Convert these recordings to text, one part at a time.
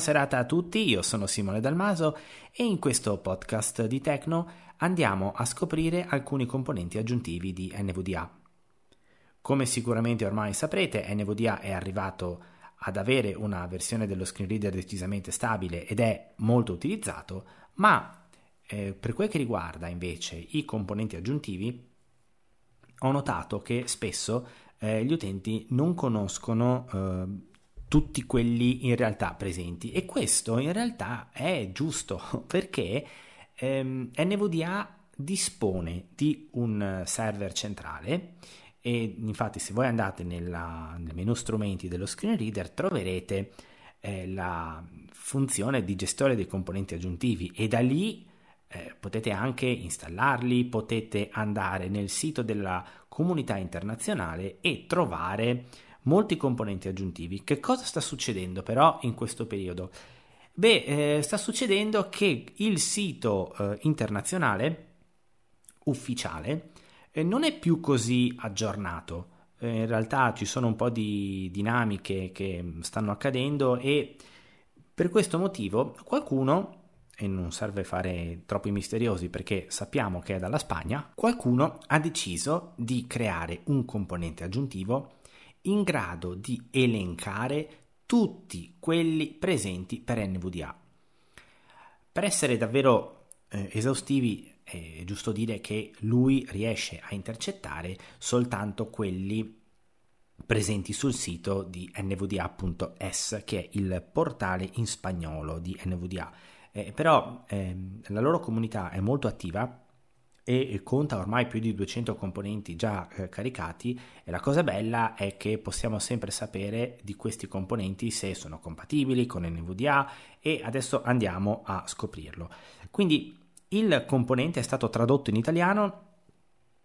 Buona serata a tutti, io sono Simone Dalmaso e in questo podcast di Tecno andiamo a scoprire alcuni componenti aggiuntivi di NVDA. Come sicuramente ormai saprete, NVDA è arrivato ad avere una versione dello screen reader decisamente stabile ed è molto utilizzato, ma eh, per quel che riguarda invece i componenti aggiuntivi, ho notato che spesso eh, gli utenti non conoscono eh, tutti quelli in realtà presenti. E questo in realtà è giusto perché ehm, NVDA dispone di un server centrale e infatti se voi andate nella, nel menu strumenti dello screen reader troverete eh, la funzione di gestore dei componenti aggiuntivi e da lì eh, potete anche installarli, potete andare nel sito della comunità internazionale e trovare molti componenti aggiuntivi. Che cosa sta succedendo però in questo periodo? Beh, eh, sta succedendo che il sito eh, internazionale ufficiale eh, non è più così aggiornato. Eh, in realtà ci sono un po' di dinamiche che stanno accadendo e per questo motivo qualcuno e non serve fare troppi misteriosi perché sappiamo che è dalla Spagna, qualcuno ha deciso di creare un componente aggiuntivo in grado di elencare tutti quelli presenti per NVDA. Per essere davvero eh, esaustivi è giusto dire che lui riesce a intercettare soltanto quelli presenti sul sito di nvda.es che è il portale in spagnolo di NVDA. Eh, però eh, la loro comunità è molto attiva e conta ormai più di 200 componenti già eh, caricati e la cosa bella è che possiamo sempre sapere di questi componenti se sono compatibili con NVDA e adesso andiamo a scoprirlo. Quindi il componente è stato tradotto in italiano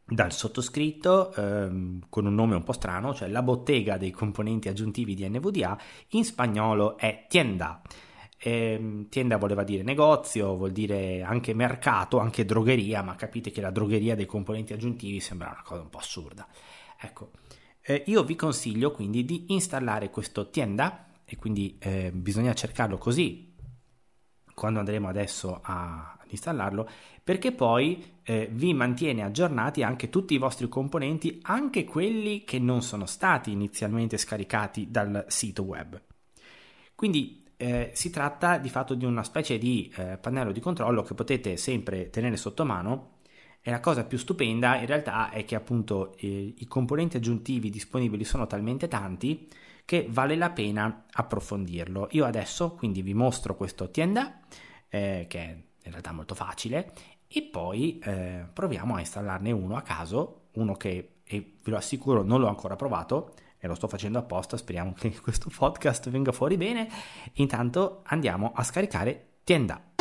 dal sottoscritto ehm, con un nome un po' strano, cioè la bottega dei componenti aggiuntivi di NVDA, in spagnolo è Tienda. Eh, tienda voleva dire negozio, vuol dire anche mercato, anche drogheria, ma capite che la drogheria dei componenti aggiuntivi sembra una cosa un po' assurda. Ecco, eh, io vi consiglio quindi di installare questo tienda e quindi eh, bisogna cercarlo così quando andremo adesso a, ad installarlo perché poi eh, vi mantiene aggiornati anche tutti i vostri componenti anche quelli che non sono stati inizialmente scaricati dal sito web quindi eh, si tratta di fatto di una specie di eh, pannello di controllo che potete sempre tenere sotto mano e la cosa più stupenda in realtà è che appunto eh, i componenti aggiuntivi disponibili sono talmente tanti che vale la pena approfondirlo. Io adesso quindi vi mostro questo tienda eh, che è in realtà molto facile e poi eh, proviamo a installarne uno a caso, uno che e ve lo assicuro non l'ho ancora provato e lo sto facendo apposta, speriamo che questo podcast venga fuori bene. Intanto andiamo a scaricare Tienda.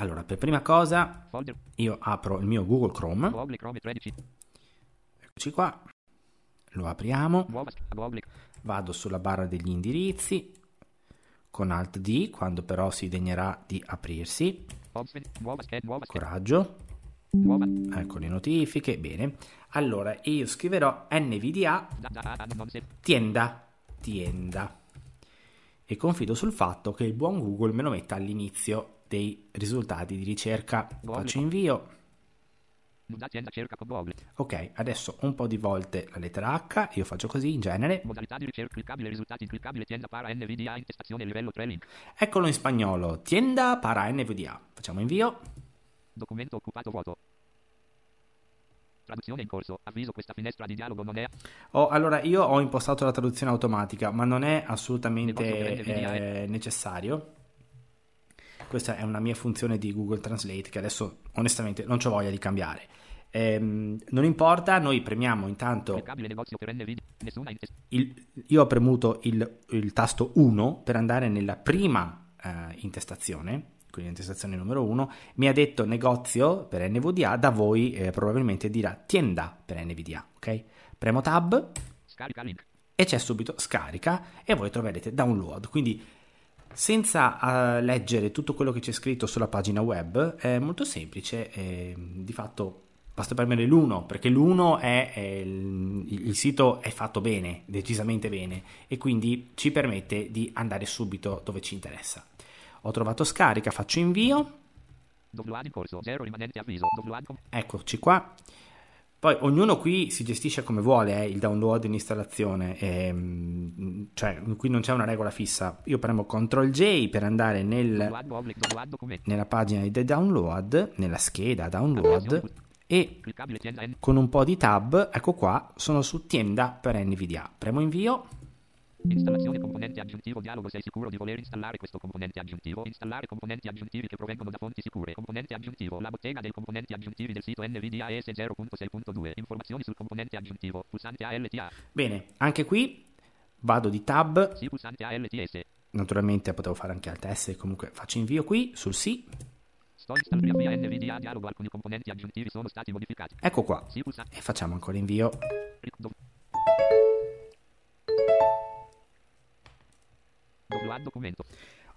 Allora, per prima cosa io apro il mio Google Chrome. Eccoci qua. Lo apriamo. Vado sulla barra degli indirizzi con Alt D quando però si degnerà di aprirsi. Coraggio. Ecco le notifiche, bene. Allora io scriverò NVDA tienda, tienda e confido sul fatto che il buon Google me lo metta all'inizio dei risultati di ricerca. Faccio invio. Azienda cerca con Google. Ok, adesso un po' di volte la lettera H, io faccio così in genere. Modalità di ricerca cliccabile, risultati cliccabile, tienda para NVDA, intestazione livello 3 link. Eccolo in spagnolo, tienda para NVDA. Facciamo invio. Documento occupato vuoto. Traduzione in corso. Avviso questa finestra di dialogo non è. Oh, allora io ho impostato la traduzione automatica, ma non è assolutamente eh, necessario. Questa è una mia funzione di Google Translate che adesso onestamente non ho voglia di cambiare. Ehm, non importa, noi premiamo intanto. Il, io ho premuto il, il, tasto 1 per andare nella prima eh, intestazione, quindi intestazione numero 1. Mi ha detto negozio per NVDA, da voi eh, probabilmente dirà tienda per NVDA. Ok? Premo tab e c'è subito scarica e voi troverete download. Quindi Senza uh, leggere tutto quello che c'è scritto sulla pagina web, è molto semplice, e, di fatto basta premere l'1 perché l'1 è, è il, il, sito è fatto bene, decisamente bene e quindi ci permette di andare subito dove ci interessa. Ho trovato scarica, faccio invio. Eccoci qua. Poi ognuno qui si gestisce come vuole eh, il download e l'installazione, ehm, cioè qui non c'è una regola fissa. Io premo CTRL J per andare nel, nella pagina di download, nella scheda download e con un po' di tab, ecco qua, sono su tienda per NVDA. Premo invio Installazione componente aggiuntivo dialogo sei sicuro di voler installare questo componente aggiuntivo? Installare componenti aggiuntivi che provengono da fonti sicure. Componente aggiuntivo. La bottega dei componenti aggiuntivi del sito NVDA ES 0.6.2. Informazioni sul componente aggiuntivo. Pulsante ALTA. Bene, anche qui vado di tab. Sì, pulsante ALTS. Naturalmente potevo fare anche Alt S, comunque faccio invio qui sul sì. Sto installando via NVDA dialogo alcuni componenti aggiuntivi sono stati modificati. Ecco qua. Sì, e facciamo ancora invio.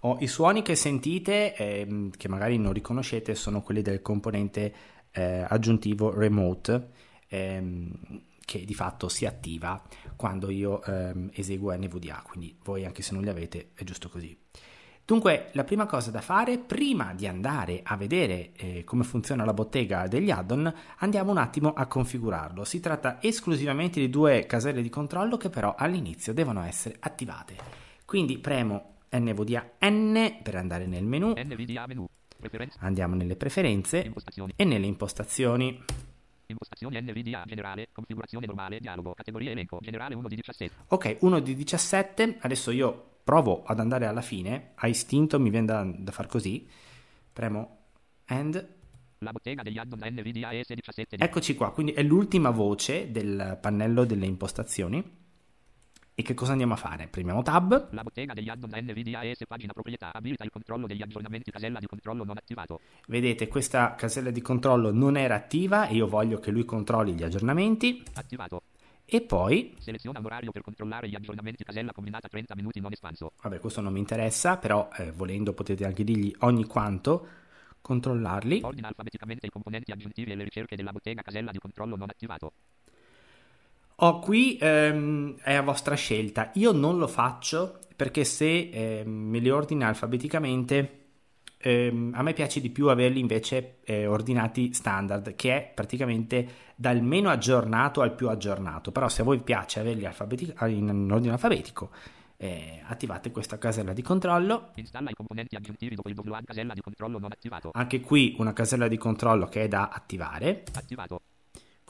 Oh, I suoni che sentite, eh, che magari non riconoscete, sono quelli del componente eh, aggiuntivo remote, ehm, che di fatto si attiva quando io ehm, eseguo NVDA, quindi voi anche se non li avete è giusto così. Dunque, la prima cosa da fare, prima di andare a vedere eh, come funziona la bottega degli add-on, andiamo un attimo a configurarlo. Si tratta esclusivamente di due caselle di controllo che però all'inizio devono essere attivate. Quindi premo NVDA N per andare nel menu. Menu. Andiamo nelle preferenze e nelle impostazioni. Impostazioni NVDA generale, configurazione normale, dialogo, categoria elenco, generale 1 di 17. Ok, 1 di 17. Adesso io provo ad andare alla fine. A istinto mi viene da, da far così. Premo End. La bottega degli add-on NVDA S17. Eccoci qua, quindi è l'ultima voce del pannello delle impostazioni. E che cosa andiamo a fare? Premiamo Tab. La bottega degli add-on NVDA ES pagina proprietà abilita il controllo degli aggiornamenti casella di controllo non attivato. Vedete, questa casella di controllo non era attiva e io voglio che lui controlli gli aggiornamenti. Attivato. E poi seleziona un orario per controllare gli aggiornamenti casella combinata 30 minuti non espanso. Vabbè, questo non mi interessa, però eh, volendo potete anche dirgli ogni quanto controllarli. Ordina alfabeticamente i componenti aggiuntivi e le ricerche della bottega casella di controllo non attivato. Oh, qui ehm, è a vostra scelta. Io non lo faccio perché se ehm, me li ordina alfabeticamente, ehm, a me piace di più averli invece eh, ordinati standard, che è praticamente dal meno aggiornato al più aggiornato. Però se a voi piace averli alfabeti- in ordine alfabetico, eh, attivate questa casella di controllo. Installa i componenti aggiuntivi dopo il download casella di controllo non attivato. Anche qui una casella di controllo che è da attivare. Attivato.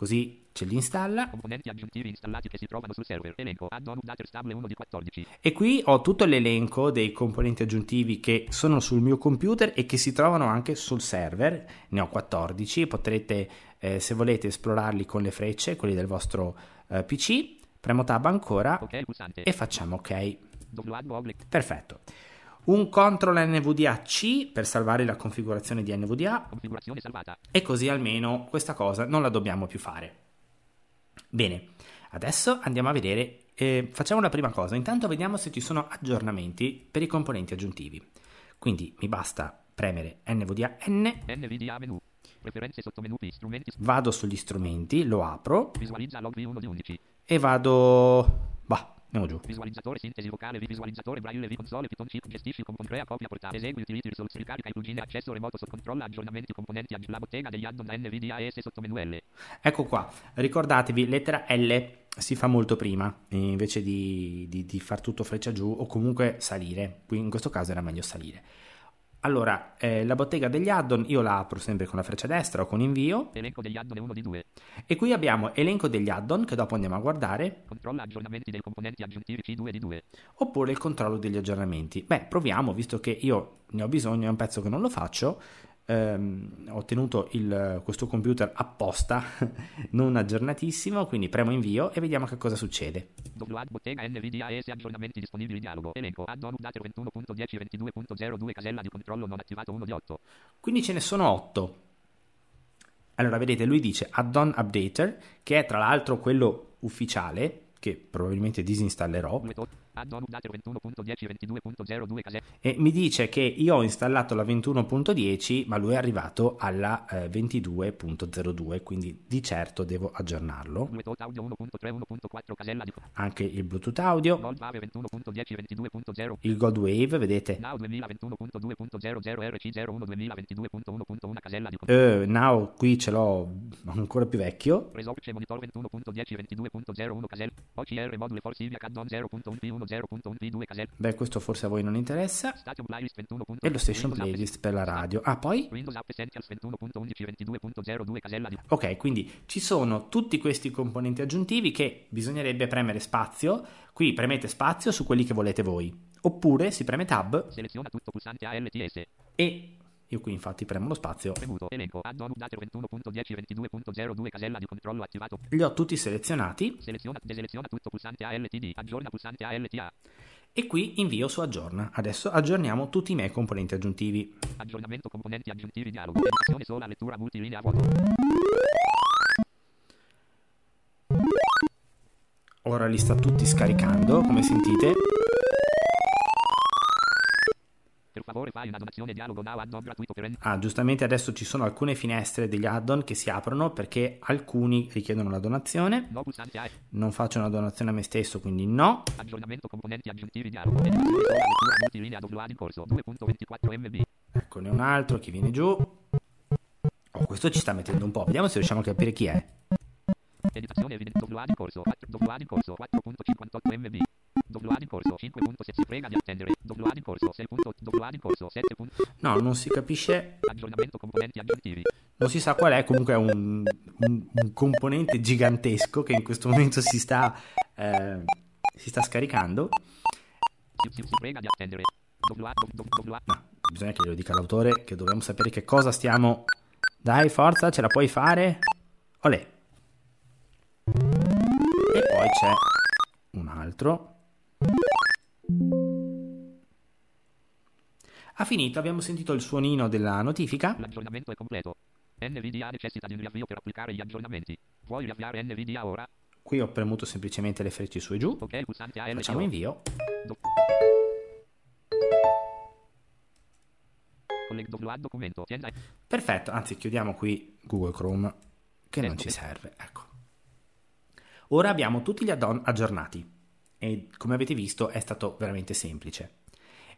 Così ce li installa. Componenti aggiuntivi installati che si trovano sul server. Elenco updater stable 1 di 14. E qui ho tutto l'elenco dei componenti aggiuntivi che sono sul mio computer e che si trovano anche sul server. Ne ho 14. Potrete, eh, se volete, esplorarli con le frecce, quelli del vostro eh, PC. Premo tab ancora okay, e facciamo ok. Perfetto un CTRL NVDA C per salvare la configurazione di NVDA configurazione salvata. e così almeno questa cosa non la dobbiamo più fare. Bene, adesso andiamo a vedere, eh, facciamo la prima cosa, intanto vediamo se ci sono aggiornamenti per i componenti aggiuntivi. Quindi mi basta premere NVDA N, NVDA menu. Strumenti. Vado sugli strumenti, lo apro. Visualizza log V1 di 11. E vado... Bah, Andiamo giù. Visualizzatore, sintesi vocale, visualizzatore, braille, console, Python chip, gestisci, compon, crea, copia, portale, esegui, utilizzi, risoluzione, carica i plugin, accesso remoto, controlla, aggiornamenti, componenti, la bottega degli add-on NVDA ES sottomenu L. Ecco qua, ricordatevi, lettera L si fa molto prima, invece di, di, di far tutto freccia giù o comunque salire, qui in questo caso era meglio salire. Allora, eh, la bottega degli addon io la apro sempre con la freccia destra o con invio. Elenco degli addon è uno di due. E qui abbiamo elenco degli addon che dopo andiamo a guardare. Controlla aggiornamenti dei componenti aggiuntivi C2 di 2. Oppure il controllo degli aggiornamenti. Beh, proviamo, visto che io ne ho bisogno, è un pezzo che non lo faccio ehm, ho tenuto il, questo computer apposta, non aggiornatissimo, quindi premo invio e vediamo che cosa succede. Download bottega NVDA ES aggiornamenti disponibili dialogo. Elenco add-on update 21.10.22.02 casella di controllo non attivato 1 di 8. Quindi ce ne sono 8. Allora, vedete, lui dice add-on updater, che è tra l'altro quello ufficiale, che probabilmente disinstallerò. Update 21.10 22.02 casella. e mi dice che io ho installato la 21.10 ma lui è arrivato alla eh, 22.02 quindi di certo devo aggiornarlo. Bluetooth audio 1.3 1.4 casella di anche il bluetooth audio. Gold Wave 21.10 22.0 il God Wave vedete? Now 2021.2.00 RC01 2022.1.1 casella di eh, now qui ce l'ho ancora più vecchio. Resorce monitor 21.10 22.01 casella. OCR module Iviac add-on 0.1p1 0.1p2 casella beh questo forse a voi non interessa. Station playlist 21. e lo station playlist per la radio. Ah poi? Windows App Essentials 21.11 22.02 casella di Ok, quindi ci sono tutti questi componenti aggiuntivi che bisognerebbe premere spazio. Qui premete spazio su quelli che volete voi. Oppure si preme tab. E io qui infatti premo lo spazio. Premuto. Elenco. Add-on update 21.10 22.02 casella di controllo attivato. Li ho tutti selezionati Seleziona, deseleziona tutto pulsante ALTD. Aggiorna pulsante ALTA. e qui invio su aggiorna. Adesso aggiorniamo tutti i miei componenti aggiuntivi. Aggiornamento componenti aggiuntivi dialogo. Edizione sola lettura multilinea. Ora li sta tutti scaricando, come sentite. Favore fai una donazione dialogo now add-on gratuito per Ah, giustamente adesso ci sono alcune finestre degli add-on che si aprono perché alcuni richiedono la donazione. No. Non faccio una donazione a me stesso, quindi no. Aggiornamento componenti aggiuntivi dialogo. Edizione sola lettura multilinea download in corso 2.24 MB. Eccone un altro che viene giù. Oh, questo ci sta mettendo un po'. Vediamo se riusciamo a capire chi è. Editazione evidente. Download in corso. 4, download in corso 4.58 MB. Download in corso 5. Si prega di attendere. Download in corso 6. Download in corso 7. No, non si capisce, Aggiornamento componenti aggiuntivi. non si sa qual è. Comunque è un, un- un componente gigantesco che in questo momento si sta, eh, si sta scaricando. Si, si, si prega di attendere. Dov- download. No, bisogna che glielo dica l'autore che dobbiamo sapere che cosa stiamo... Dai, forza, ce la puoi fare? Olè. E poi c'è un altro. Ha finito, abbiamo sentito il suonino della notifica. L'aggiornamento è completo. NVDA necessita di un riavvio per applicare gli aggiornamenti. Vuoi riavviare NVDA ora? Qui ho premuto semplicemente le frecce su e giù. Ok, pulsante ALTO. Facciamo invio. Do-. Perfetto, anzi chiudiamo qui Google Chrome che non ci serve. Ecco. Ora abbiamo tutti gli add-on aggiornati e come avete visto è stato veramente semplice.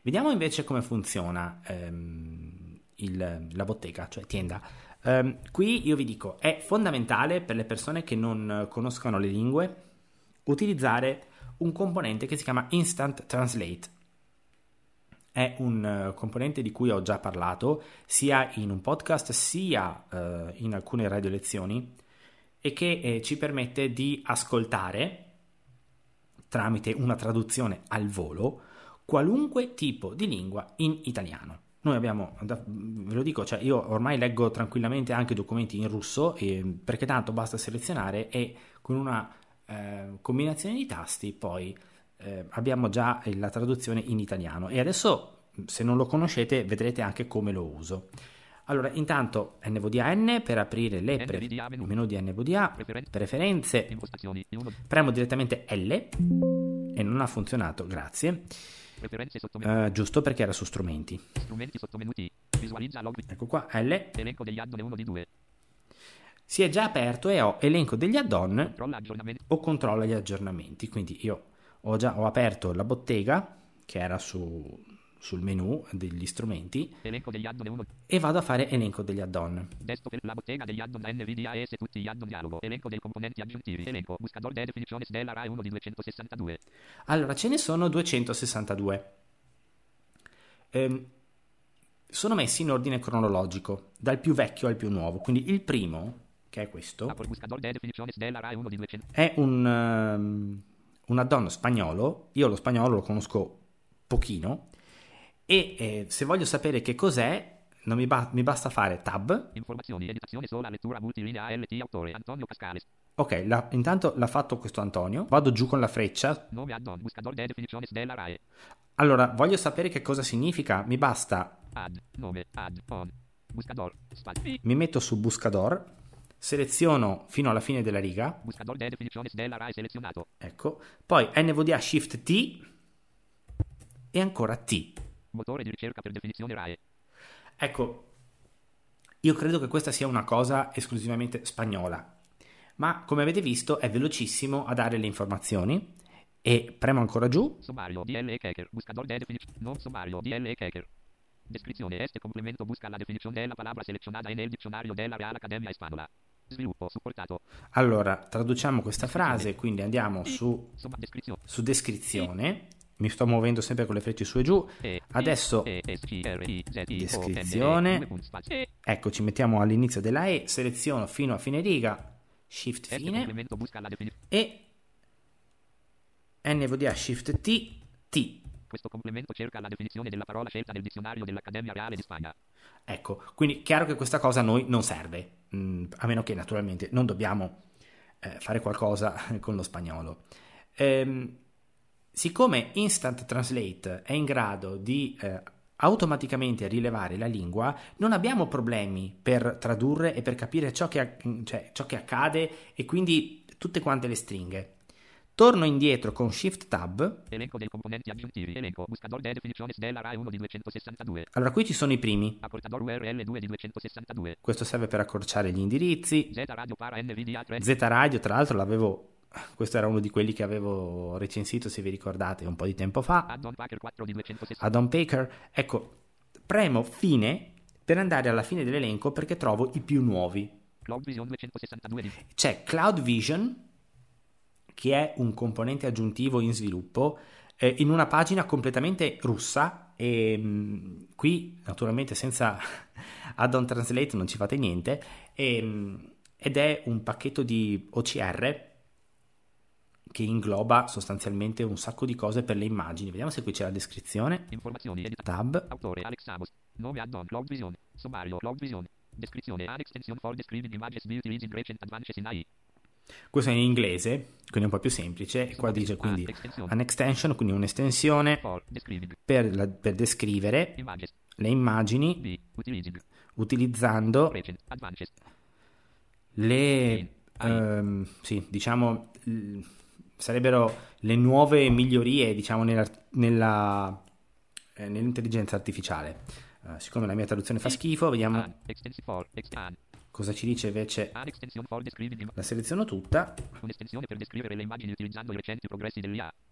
Vediamo invece come funziona ehm, il- la bottega, cioè tienda. Ehm, qui io vi dico, è fondamentale per le persone che non conoscono le lingue utilizzare un componente che si chiama Instant Translate è un eh, componente di cui ho già parlato sia in un podcast sia eh, in alcune radio lezioni e che eh, ci permette di ascoltare tramite una traduzione al volo qualunque tipo di lingua in italiano. Noi abbiamo, ve lo dico, cioè io ormai leggo tranquillamente anche documenti in russo eh, perché tanto basta selezionare e con una eh, combinazione di tasti poi eh, abbiamo già la traduzione in italiano e adesso se non lo conoscete vedrete anche come lo uso. Allora, intanto NVDA N per aprire le pre- NVDA menu. il menu di NVDA, Preferen- preferenze, premo direttamente L e non ha funzionato, grazie. Eh, giusto perché era su strumenti. Strumenti sottomenuti. Visualizza log. Ecco qua, L. Elenco degli add-on 1 di 2. Si è già aperto e ho elenco degli add-on o controlla gli aggiornamenti. Quindi io ho già ho aperto la bottega che era su- sul menu degli strumenti Elenco degli add-on 1. e vado a fare elenco degli add-on. Desktop la bottega degli add-on da NVDA ES tutti gli add-on dialogo. Elenco dei componenti aggiuntivi. Elenco. Buscador de definiciones della RAI 1 di 262. Allora, ce ne sono 262. Ehm, sono messi in ordine cronologico, dal più vecchio al più nuovo. Quindi il primo, che è questo, Apple buscador de definiciones della RAI 1 di 200. è un, ehm, un add-on spagnolo. Io lo spagnolo lo conosco pochino e eh, se voglio sapere che cos'è, non mi, ba- mi basta fare tab. Informazioni. Editazione sola. Lettura multilinea ALT. Autore. Antonio Cascales. Ok, la- intanto l'ha fatto questo Antonio. Vado giù con la freccia. Nome add-on. Buscador de definiciones della RAE. Allora, voglio sapere che cosa significa. Mi basta, Add. Nome. Add-on. Buscador. Spazi. mi metto su Buscador, seleziono fino alla fine della riga. Buscador de definiciones della RAE selezionato. Ecco, poi NVDA Shift T e ancora T. Motore di ricerca per definizione RAE. Ecco, io credo che questa sia una cosa esclusivamente spagnola, ma come avete visto è velocissimo a dare le informazioni e premo ancora giù. Sommario, DL Kecker, buscador de definición. Non sommario, DL Kecker. Descrizione, este complemento busca la definición de la palabra seleccionada en el diccionario de la Real Academia Española. Sviluppo, supportato. Allora, traduciamo questa frase, quindi andiamo su, su descrizione. Mi sto muovendo sempre con le frecce su e giù. Adesso, descrizione. ecco, ci mettiamo all'inizio della E, seleziono fino a fine riga, shift fine e NVDA shift T, T. Questo complemento cerca la definizione della parola scelta nel dizionario dell'Accademia Reale di Spagna. Ecco, quindi chiaro che questa cosa a noi non serve, mm, a meno che naturalmente non dobbiamo eh, fare qualcosa con lo spagnolo. Ehm, siccome Instant Translate è in grado di eh, automaticamente rilevare la lingua, non abbiamo problemi per tradurre e per capire ciò che, cioè, ciò che accade e quindi tutte quante le stringhe. Torno indietro con Shift Tab. Elenco dei componenti aggiuntivi. Elenco. Buscador de definiciones della RAE 1 di 262. Allora, qui ci sono i primi. Apportador URL 2 di 262. Questo serve per accorciare gli indirizzi. Z Radio para NVDA 3. Z Radio, tra l'altro, l'avevo. Questo era uno di quelli che avevo recensito, se vi ricordate, un po' di tempo fa. Add-on Packer 4 di 260. Add-on Packer. Ecco, premo fine per andare alla fine dell'elenco perché trovo i più nuovi. Cloud Vision 262 di C'è Cloud Vision, che è un componente aggiuntivo in sviluppo, eh, in una pagina completamente russa. E mh, qui, naturalmente, senza add-on translate non ci fate niente. E, mh, ed è un pacchetto di OCR che ingloba sostanzialmente un sacco di cose per le immagini. Vediamo se qui c'è la descrizione. informazioni. Edita. Tab. Autore Alex Samos. Nome add-on Cloud Vision. Sommario Cloud Vision. Descrizione. An extension for describing images be utilizing recent advances in AI. Questo è in inglese, quindi è un po' più semplice. E qua dice quindi extension. an extension, quindi un'estensione per, la- per descrivere le immagini utilizzando le, ehm, sì, diciamo, sarebbero le nuove migliorie, diciamo, nella, nella, eh, nell'intelligenza artificiale. Eh, siccome la mia traduzione fa schifo, vediamo cosa ci dice invece. La seleziono tutta.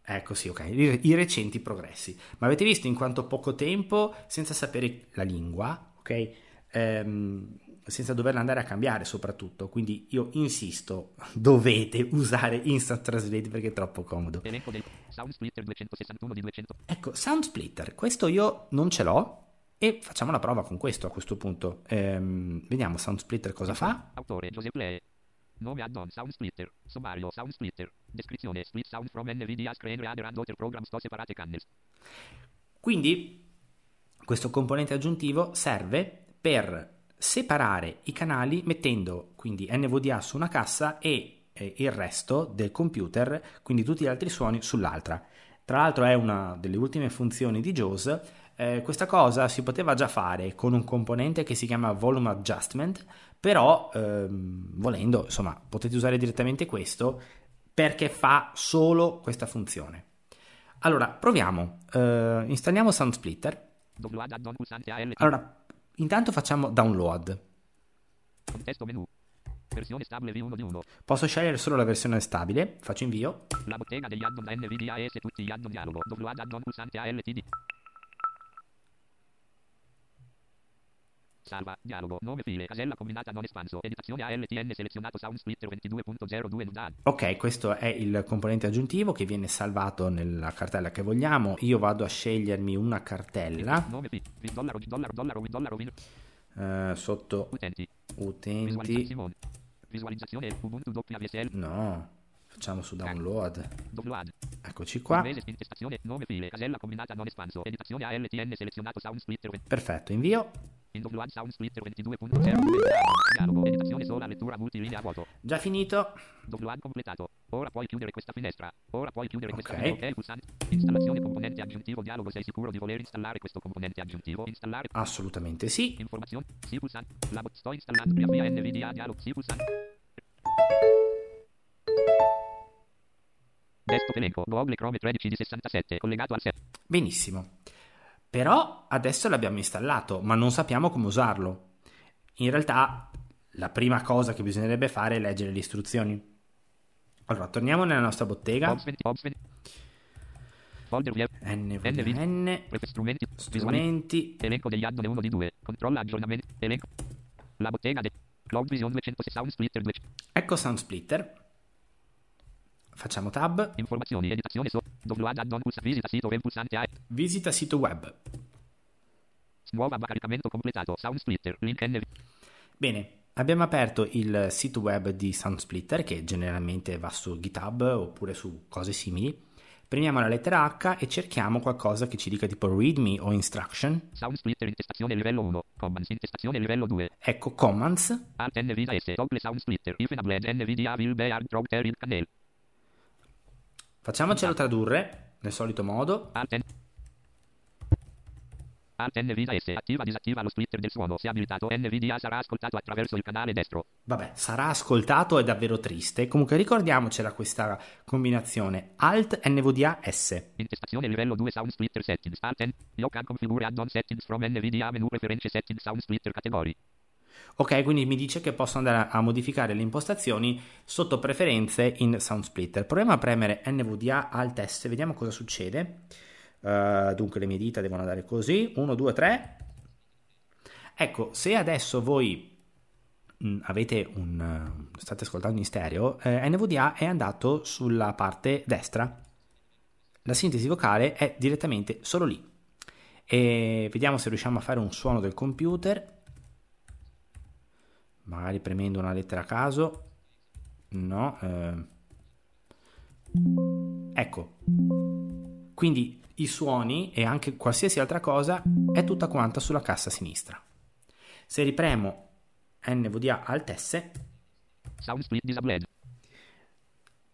Ecco sì, ok, i, i recenti progressi. Ma avete visto in quanto poco tempo, senza sapere la lingua, ok? Ehm, senza doverla andare a cambiare soprattutto. Quindi io insisto, dovete usare Instant Translate perché è troppo comodo. Del Sound Splitter 261 di 200. Ecco, Sound Splitter, questo io non ce l'ho e facciamo la prova con questo a questo punto. Ehm, vediamo Sound Splitter cosa fa. Autore Lee. Nome add-on Sound Splitter. Sommario Sound Splitter. Descrizione Split Sound from NVIDIA Screen Reader and Other Programs to Separate Channels. Quindi questo componente aggiuntivo serve per separare i canali mettendo quindi NVDA su una cassa e eh, il resto del computer, quindi tutti gli altri suoni sull'altra. Tra l'altro è una delle ultime funzioni di JAWS. Eh, questa cosa si poteva già fare con un componente che si chiama Volume Adjustment, però ehm, volendo, insomma, potete usare direttamente questo perché fa solo questa funzione. Allora, proviamo. Eh, installiamo Sound Splitter. Download add-on pulsante ALT. Allora, intanto facciamo download. Contesto menu. Versione stabile V1 di 1. Posso scegliere solo la versione stabile. Faccio invio. La bottega degli add-on da NVIDIA ES tutti gli add-on dialogo. Download add-on pulsante ALTD. Salva, dialogo, nome file, casella combinata non espanso, editazione ALTN selezionato Sound Splitter 22.02 NUDAD. Ok, questo è il componente aggiuntivo che viene salvato nella cartella che vogliamo. Io vado a scegliermi una cartella Nome fi, fi, dollaro, dollaro, dollaro, dollaro, win, eh, sotto utenti, utenti. visualizzazione, Ubuntu WSL, No, facciamo su download. download, Eccoci qua. mese, intestazione, nome file, casella combinata non espanso, editazione ALTN selezionato Sound Splitter 20, Perfetto, invio. In download Sound Splitter 22.0, dialogo, editazione sola, lettura multilinea vuoto. Già finito. Download completato. Ora puoi chiudere questa finestra. Ora puoi chiudere questa Ok. finestra. Ok, pulsante. Installazione componente aggiuntivo dialogo. Sei sicuro di voler installare questo componente aggiuntivo? Installare. Assolutamente sì. Informazioni. Sì, pulsante. La bot sto installando via via NVDA dialogo. Sì, pulsante. Desktop elenco. Google Chrome 13 di 67. Collegato al set. Benissimo. Però adesso l'abbiamo installato, ma non sappiamo come usarlo. In realtà la prima cosa che bisognerebbe fare è leggere le istruzioni. Allora, torniamo nella nostra bottega. Obs 20, Obs 20. Folder via. NVDN, strumenti. Strumenti, Elenco degli add-on 1 di 2. Controlla aggiornamenti. Elenco. La bottega de Cloud Vision 206 Sound Splitter 2. ecco Sound Splitter. Facciamo tab, Informazioni. Editazione so. Visita sito web pulsante A. visita sito web. Nuova caricamento completato. Sound Splitter. Link NV. Bene, abbiamo aperto il sito web di SoundSplitter che generalmente va su GitHub oppure su cose simili. Premiamo la lettera H e cerchiamo qualcosa che ci dica tipo readme o instruction. Sound Splitter intestazione livello 1. Commands intestazione livello 2. Ecco commands. Alt NVIDIA S. Toggle Sound Splitter. If enabled NVIDIA will be hard drop there in canal. Facciamocelo tradurre nel solito modo. Alt N. Alt NVIDIA S. Attiva disattiva lo splitter del suono. Se abilitato NVIDIA sarà ascoltato attraverso il canale destro. Vabbè, sarà ascoltato, è davvero triste. Comunque ricordiamocela questa combinazione. Alt NVDA S. Intestazione livello 2 Sound Splitter Settings. Alt N. You can configure add-on settings from NVIDIA menu preference settings Sound Splitter category. Ok, quindi mi dice che posso andare a modificare le impostazioni sotto preferenze in Sound Splitter. Proviamo a premere NVDA Alt S, vediamo cosa succede. Uh, dunque le mie dita devono andare così, 1, 2, 3. Ecco, se adesso voi mh, avete un... Uh, state ascoltando in stereo, eh, NVDA è andato sulla parte destra. La sintesi vocale è direttamente solo lì. E vediamo se riusciamo a fare un suono del computer magari premendo una lettera a caso. No eh. ecco. Quindi i suoni e anche qualsiasi altra cosa è tutta quanta sulla cassa sinistra. Se ripremo NVDA Alt S Sound Split disabled.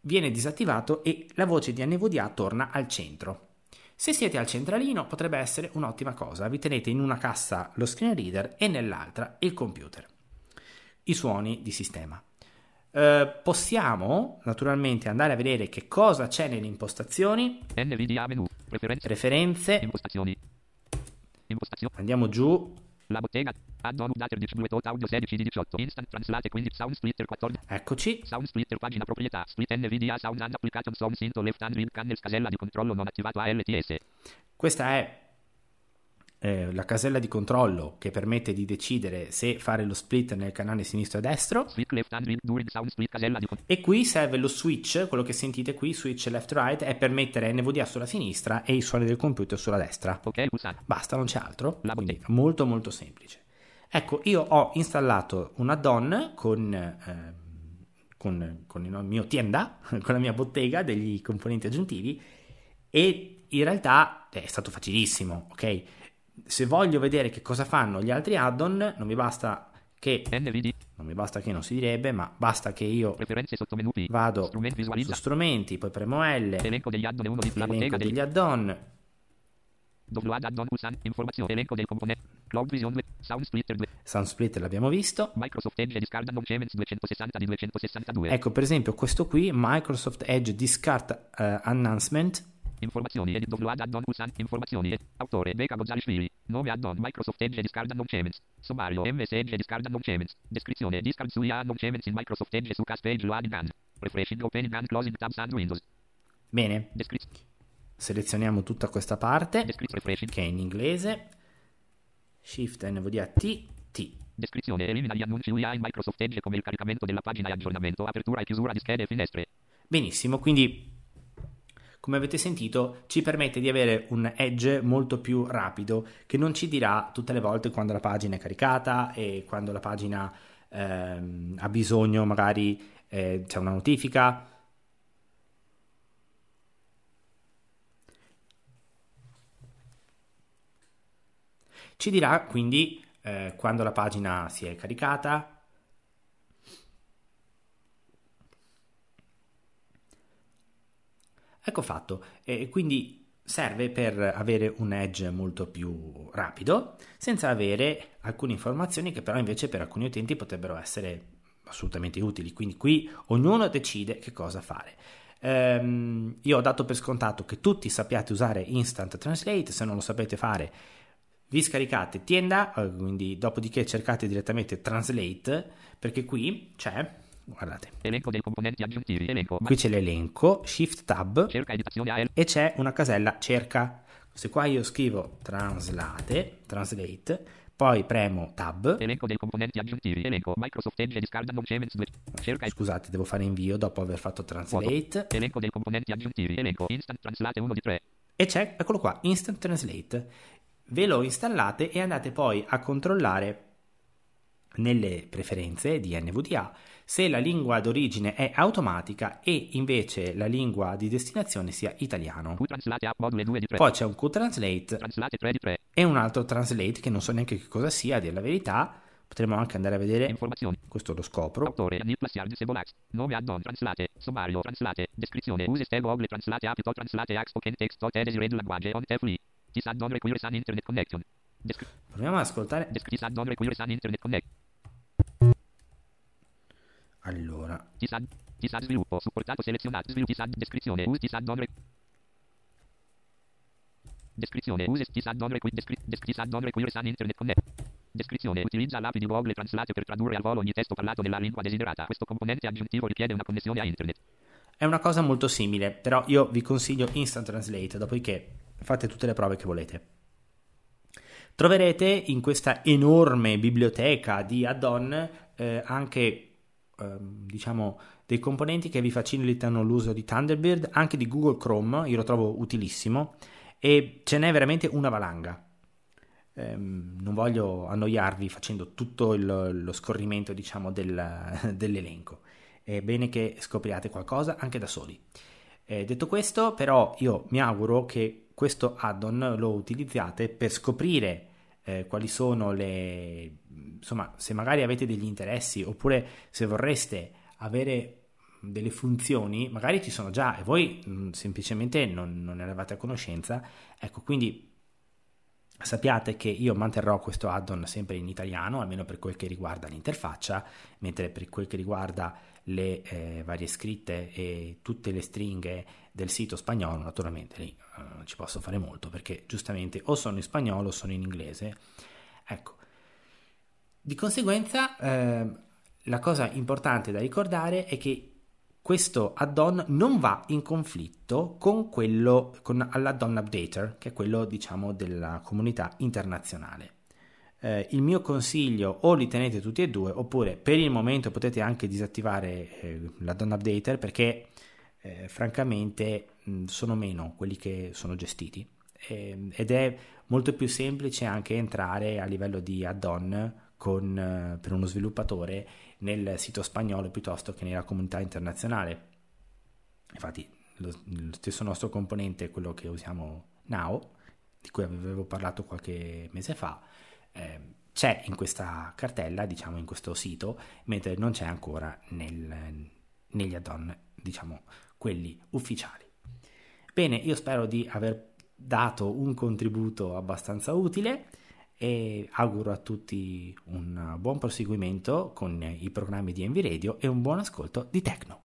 viene disattivato e la voce di NVDA torna al centro. Se siete al centralino potrebbe essere un'ottima cosa. Vi tenete in una cassa lo screen reader e nell'altra il computer i suoni di sistema. Eh, possiamo naturalmente andare a vedere che cosa c'è nelle impostazioni, NVIDIA menu. Preferenze. preferenze, Impostazioni. Impostazioni. andiamo giù, La bottega. Add-on 10 Bluetooth audio 16 di 18. Instant translate 15 Sound Splitter 14. eccoci, Sound Splitter pagina proprietà. Split NVIDIA Sound and Application Sound Synto Left Hand Read Cannels casella di controllo non attivato ALTS. questa è eh, la casella di controllo che permette di decidere se fare lo split nel canale sinistro e destro e qui serve lo switch, quello che sentite qui, switch left right, è per mettere NVDA sulla sinistra e i suoni del computer sulla destra. Ok, pulsante. Basta, non c'è altro. Quindi molto molto semplice. Ecco, io ho installato un add-on con, eh, con, con il mio tienda, con la mia bottega degli componenti aggiuntivi e in realtà è stato facilissimo, ok? Se voglio vedere che cosa fanno gli altri add-on, non mi basta che NVD. non mi basta che non si direbbe, ma basta che io vado Strumenti su strumenti, poi premo L, Elenco degli add-on 1 di la bottega degli add-on, add-on pulsante. Informazione. Elenco del componente. Cloud Vision 2. Sound Splitter 2. Sound Splitter l'abbiamo visto. Microsoft Edge Discard Non Cements 260 di 262. Ecco per esempio questo qui, Microsoft Edge Discard eh, Announcement, Informazioni. Edit download add-on pulsante. Informazioni. Ed- Autore. Becca Gozzalishvili. Nome add-on. Microsoft Edge Discard Non Cements. Sommario. MS Edge Discard Non Cements. Descrizione. Discard su IA Non Cements in Microsoft Edge su Cast Page Loading and. Refreshing Opening and Closing Tabs and Windows. bene, Descrizione. selezioniamo tutta questa parte che è in inglese, Shift NVDA T, T. Descrizione. Elimina gli annunci UIA in Microsoft Edge come il caricamento della pagina e aggiornamento, apertura e chiusura di schede e finestre. Benissimo, quindi come avete sentito ci permette di avere un edge molto più rapido che non ci dirà tutte le volte quando la pagina è caricata e quando la pagina ehm, ha bisogno magari eh, c'è una notifica. Ci dirà quindi eh, quando la pagina si è caricata, Ecco fatto, e quindi serve per avere un edge molto più rapido, senza avere alcune informazioni che però invece per alcuni utenti potrebbero essere assolutamente utili. Quindi qui ognuno decide che cosa fare. Ehm, io ho dato per scontato che tutti sappiate usare Instant Translate, se non lo sapete fare vi scaricate Tienda, eh, quindi dopodiché cercate direttamente Translate, perché qui c'è, guardate, Elenco dei componenti aggiuntivi. Elenco. qui c'è l'elenco, Shift Tab Cerca editazione AL. e c'è una casella cerca. Se qua io scrivo Translate, Translate, poi premo Tab, Elenco dei componenti aggiuntivi. Elenco. Microsoft Edge Discard Documents 2. Cerca scusate, devo fare invio dopo aver fatto Translate, Elenco dei componenti aggiuntivi. Elenco. Instant Translate 1 di 3. e c'è, eccolo qua, Instant Translate. Ve lo installate e andate poi a controllare nelle preferenze di NVDA se la lingua d'origine è automatica e invece la lingua di destinazione sia italiano. Q Translate App Module 2 di 3. Poi c'è un Q-Translate Translate 3 di 3. e un altro Translate che non so neanche che cosa sia, a dire la verità. Potremmo anche andare a vedere, Informazioni. questo lo scopro. Autore Niklas Yard Sebolax. Nome addon translate. Sommario translate. Descrizione. Use stego ogle translate app to translate ax spoken text to edit read language on tefli. This addon requires an internet connection. Descri- Proviamo ad ascoltare. descri- this addon requires an internet connection. Allora, this add sviluppo. Supportato selezionato. Sviluppo. This add descrizione. Use this addon re- Descrizione. Use this addon requi- descri- desc- this addon requires an internet connection. Descrizione. Utilizza l'app di Google Translate per tradurre al volo ogni testo parlato nella lingua desiderata. Questo componente aggiuntivo richiede una connessione a internet. è una cosa molto simile, però io vi consiglio Instant Translate, dopodiché fate tutte le prove che volete. Troverete in questa enorme biblioteca di add-on eh, anche ehm, diciamo dei componenti che vi facilitano l'uso di Thunderbird, anche di Google Chrome, io lo trovo utilissimo e ce n'è veramente una valanga. Ehm, non voglio annoiarvi facendo tutto il- lo scorrimento diciamo del- dell'elenco. È bene che scopriate qualcosa anche da soli. Eh, detto questo, però, io mi auguro che questo add-on lo utilizziate per scoprire eh, quali sono le. insomma, se magari avete degli interessi oppure se vorreste avere delle funzioni, magari ci sono già e voi mh, semplicemente non, non eravate a conoscenza. Ecco, quindi sappiate che io manterrò questo add-on sempre in italiano, almeno per quel che riguarda l'interfaccia, mentre per quel che riguarda le eh, varie scritte e tutte le stringhe del sito spagnolo, naturalmente lì eh, non ci posso fare molto perché giustamente o sono in spagnolo o sono in inglese. Ecco, di conseguenza eh, la cosa importante da ricordare è che questo add-on non va in conflitto con quello con l'add-on updater, che è quello diciamo della comunità internazionale. Eh, il mio consiglio o li tenete tutti e due oppure per il momento potete anche disattivare eh, l'add-on updater perché eh, francamente mh, sono meno quelli che sono gestiti eh, ed è molto più semplice anche entrare a livello di add-on con, eh, per uno sviluppatore nel sito spagnolo piuttosto che nella comunità internazionale. Infatti, lo, lo stesso nostro componente, quello che usiamo Now, di cui avevo parlato qualche mese fa, eh, c'è in questa cartella, diciamo in questo sito, mentre non c'è ancora nel, negli add-on, diciamo quelli ufficiali. Bene, io spero di aver dato un contributo abbastanza utile e auguro a tutti un buon proseguimento con i programmi di Envy Radio e un buon ascolto di Tecno.